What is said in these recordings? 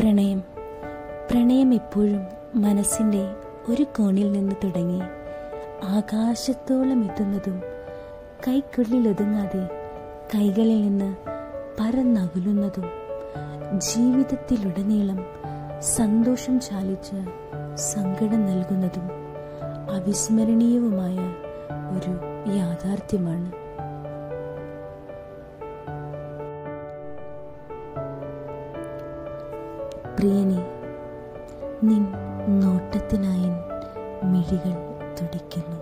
പ്രണയം. പ്രണയം എപ്പോഴും മനസ്സിന്റെ ഒരു കോണിൽ നിന്ന് തുടങ്ങി. ആകാശത്തോളം എത്തുന്നതും കൈക്കുള്ളിൽ ഒതുങ്ങാതെ കൈകളിൽ നിന്ന് പരന്നകുലുന്നതും ജീവിതത്തിലുടനീളം സന്തോഷം ചാലിച്ച് സങ്കടം നൽകുന്നതും അവിസ്മരണീയവുമായ ഒരു യാഥാർത്ഥ്യമാണ്. പ്രിയനെ നിൻ നോട്ടത്തിനായി മിഴികൾ തുടിക്കുന്നു.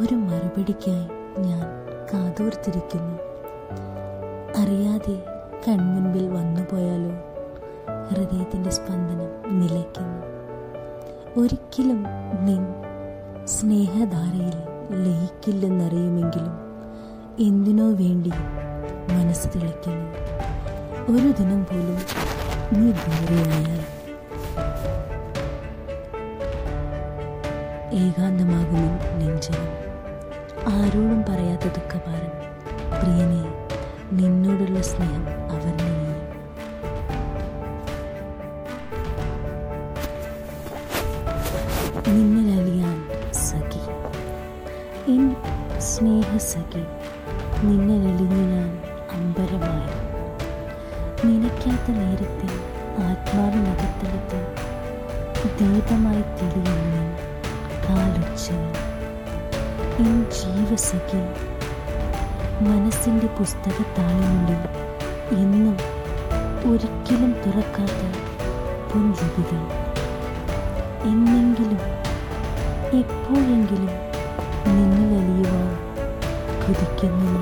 ഒരു മറുപടിക്കായി ഞാൻ കാതോർത്തിരിക്കുന്നു. അറിയാതെ കൺമുൻപിൽ വന്നുപോയാലോ? ഹൃദയത്തിന്റെ സ്പന്ദനം നിലയ്ക്കുന്നു. ഒരിക്കലും നിൻ സ്നേഹധാരയിൽ ലയിക്കില്ലെന്നറിയുമെങ്കിലും എന്തിനോ വേണ്ടി മനസ്സ് തിളയ്ക്കുന്നു. ഒരു ദിനം പോലും നീ ദൂരെയായാൽ ഏകാന്തമാകുമെൻ നെഞ്ചനം. ആരോടും പറയാത്ത ദുഃഖഭാരൻ പ്രിയനെ നിന്നോടുള്ള സ്നേഹം അവർണീയം നിന്നിലലിയാൻ സഖി. എൻ സ്നേഹസഖി നിന്നിലലിഞ്ഞു ഞാൻ അമ്പരമായി. നനയ്ക്കാത്ത നേരത്തെ ആത്മാവിനകത്തെടുത്ത് ദീപമായി തെളിയുന്നു കാലുച്ചയിൽ എൻ ജീവസഖി മനസ്സിന്റെ പുസ്തകത്താളിനുള്ളിൽ എന്നും ഒരിക്കലും തുറക്കാത്ത പുഞ്ചുപിത എന്നെങ്കിലും എപ്പോഴെങ്കിലും നിന്നിലലിയുവാൻ കുതിക്കുന്നു